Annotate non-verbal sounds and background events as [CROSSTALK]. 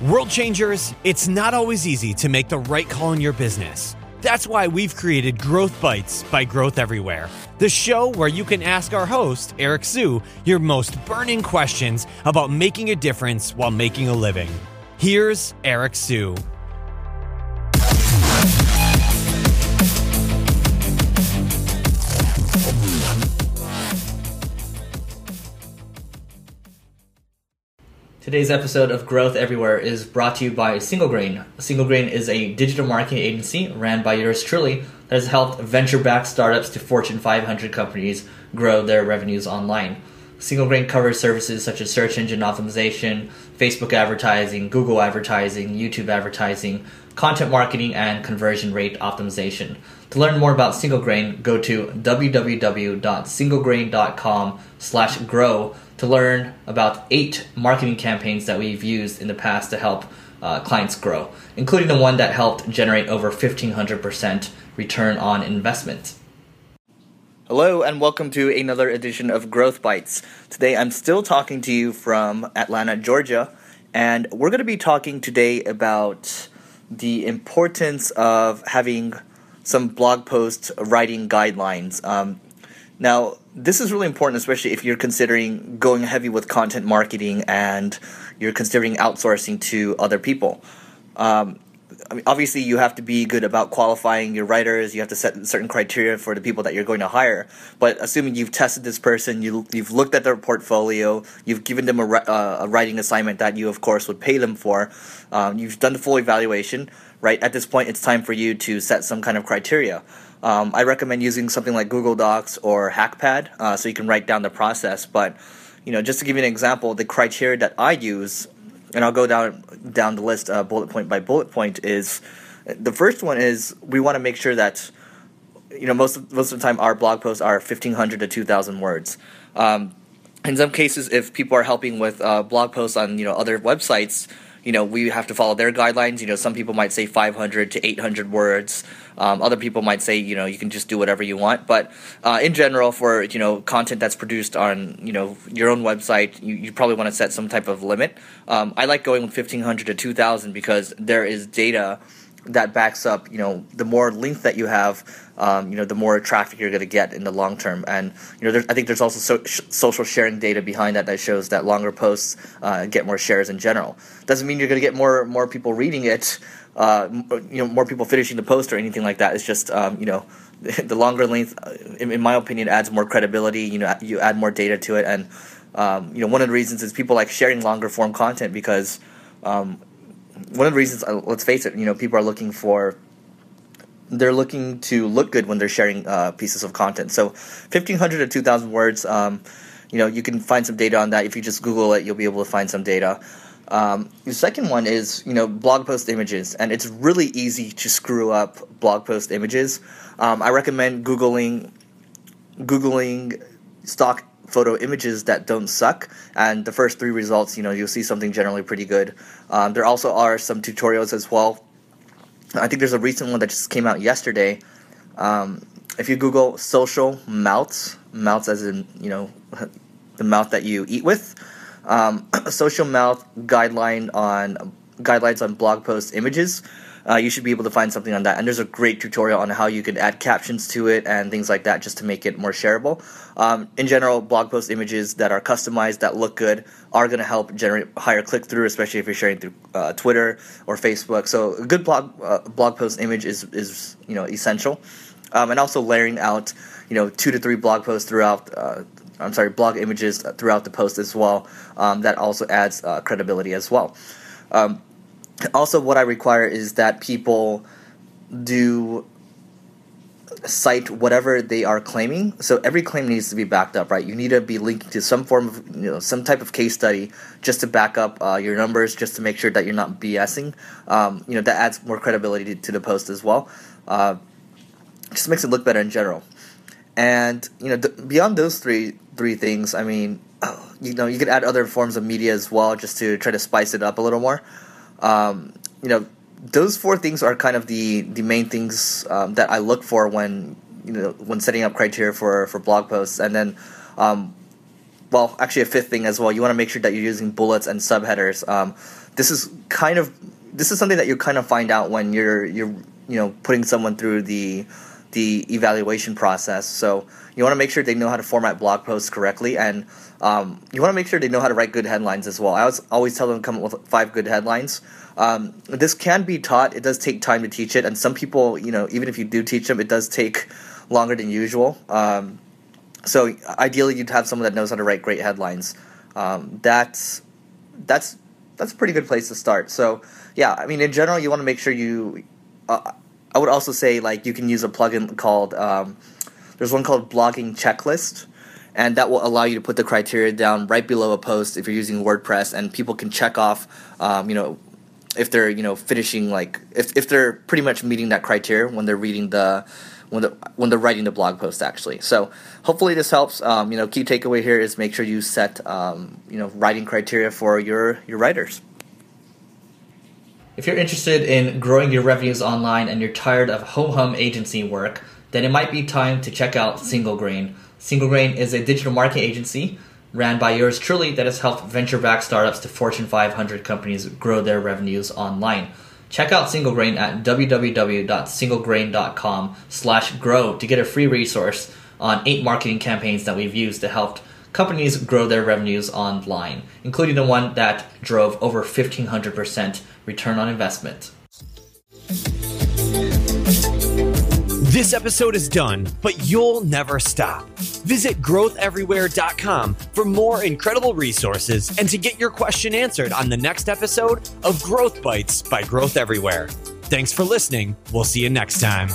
World changers, it's not always easy to make the right call in your business. That's why we've created Growth Bites by Growth Everywhere, the show where you can ask our host, Eric Siu, your most burning questions about making a difference while making a living. Here's Eric Siu. Today's episode of Growth Everywhere is brought to you by Single Grain. Single Grain is a digital marketing agency ran by yours truly that has helped venture backed startups to Fortune 500 companies grow their revenues online. Single Grain covers services such as search engine optimization, Facebook advertising, Google advertising, YouTube advertising, content marketing, and conversion rate optimization. To learn more about Single Grain, go to www.singlegrain.com slash grow to learn about eight marketing campaigns that we've used in the past to help uh, clients grow, including the one that helped generate over 1500% return on investment. Hello, and welcome to another edition of Growth Bites. Today I'm still talking to you from Atlanta, Georgia, and we're going to be talking today about the importance of having some blog post writing guidelines. Um, now, this is really important, especially if you're considering going heavy with content marketing and you're considering outsourcing to other people. Um, I mean, obviously, you have to be good about qualifying your writers. You have to set certain criteria for the people that you're going to hire. But assuming you've tested this person, you, you've looked at their portfolio, you've given them a, uh, a writing assignment that you, of course, would pay them for, um, you've done the full evaluation, right? At this point, it's time for you to set some kind of criteria. Um, I recommend using something like Google Docs or Hackpad uh, so you can write down the process. But you know, just to give you an example, the criteria that I use, and I'll go down down the list uh, bullet point by bullet point. Is the first one is we want to make sure that you know most of, most of the time our blog posts are fifteen hundred to two thousand words. Um, in some cases, if people are helping with uh, blog posts on you know other websites, you know we have to follow their guidelines. You know, some people might say five hundred to eight hundred words. Um, other people might say, you know, you can just do whatever you want. But uh, in general, for you know content that's produced on you know your own website, you, you probably want to set some type of limit. Um, I like going with fifteen hundred to two thousand because there is data that backs up, you know, the more length that you have, um, you know, the more traffic you're going to get in the long term. And you know, I think there's also so- sh- social sharing data behind that that shows that longer posts uh, get more shares in general. Doesn't mean you're going to get more more people reading it, uh, you know, more people finishing the post or anything like that. It's just um, you know, [LAUGHS] the longer length, uh, in, in, my opinion, adds more credibility. You know, you add more data to it, and um, you know, one of the reasons is people like sharing longer form content because um, one of the reasons, uh, let's face it, you know, people are looking for they're looking to look good when they're sharing uh, pieces of content. So, fifteen hundred to two thousand words. Um, you know, you can find some data on that. If you just Google it, you'll be able to find some data. Um, the second one is you know blog post images, and it's really easy to screw up blog post images. Um, I recommend googling googling stock photo images that don't suck, and the first three results, you know, you'll see something generally pretty good. Um, there also are some tutorials as well. I think there's a recent one that just came out yesterday. Um, if you Google social mouths, mouths as in you know [LAUGHS] the mouth that you eat with um, [CLEARS THROAT] social mouth guideline on guidelines on blog post images. Uh, you should be able to find something on that. And there's a great tutorial on how you can add captions to it and things like that just to make it more shareable. Um, in general, blog post images that are customized, that look good, are going to help generate higher click through, especially if you're sharing through uh, Twitter or Facebook. So a good blog uh, blog post image is is you know essential, um, and also layering out you know two to three blog posts throughout uh, I'm sorry, blog images throughout the post as well. Um, that also adds uh, credibility as well. Um, also, what I require is that people do cite whatever they are claiming. So every claim needs to be backed up, right? You need to be linking to some form of, you know, some type of case study just to back up uh, your numbers, just to make sure that you're not BSing. Um, you know, that adds more credibility to, to the post as well. Uh, just makes it look better in general. And you know, th- beyond those three three things, I mean, you know, you could add other forms of media as well, just to try to spice it up a little more. Um, you know, those four things are kind of the the main things um, that I look for when you know when setting up criteria for for blog posts, and then. Um, well, actually, a fifth thing as well. You want to make sure that you're using bullets and subheaders. Um, this is kind of this is something that you kind of find out when you're you're you know putting someone through the the evaluation process. So you want to make sure they know how to format blog posts correctly, and um, you want to make sure they know how to write good headlines as well. I always always tell them to come up with five good headlines. Um, this can be taught. It does take time to teach it, and some people, you know, even if you do teach them, it does take longer than usual. Um, so ideally, you'd have someone that knows how to write great headlines. Um, that's that's that's a pretty good place to start. So yeah, I mean, in general, you want to make sure you. Uh, I would also say like you can use a plugin called. Um, there's one called Blogging Checklist, and that will allow you to put the criteria down right below a post if you're using WordPress, and people can check off, um, you know, if they're you know finishing like if if they're pretty much meeting that criteria when they're reading the when they're, when they're writing the blog post actually. So hopefully this helps. Um, you know, key takeaway here is make sure you set um, you know writing criteria for your your writers. If you're interested in growing your revenues online and you're tired of home hum agency work, then it might be time to check out Single Grain. Single Grain is a digital marketing agency ran by yours truly that has helped venture-backed startups to Fortune 500 companies grow their revenues online. Check out Single Grain at www.singlegrain.com slash grow to get a free resource on eight marketing campaigns that we've used to help companies grow their revenues online, including the one that drove over 1500% return on investment. This episode is done, but you'll never stop. Visit growtheverywhere.com for more incredible resources and to get your question answered on the next episode of Growth Bites by Growth Everywhere. Thanks for listening. We'll see you next time.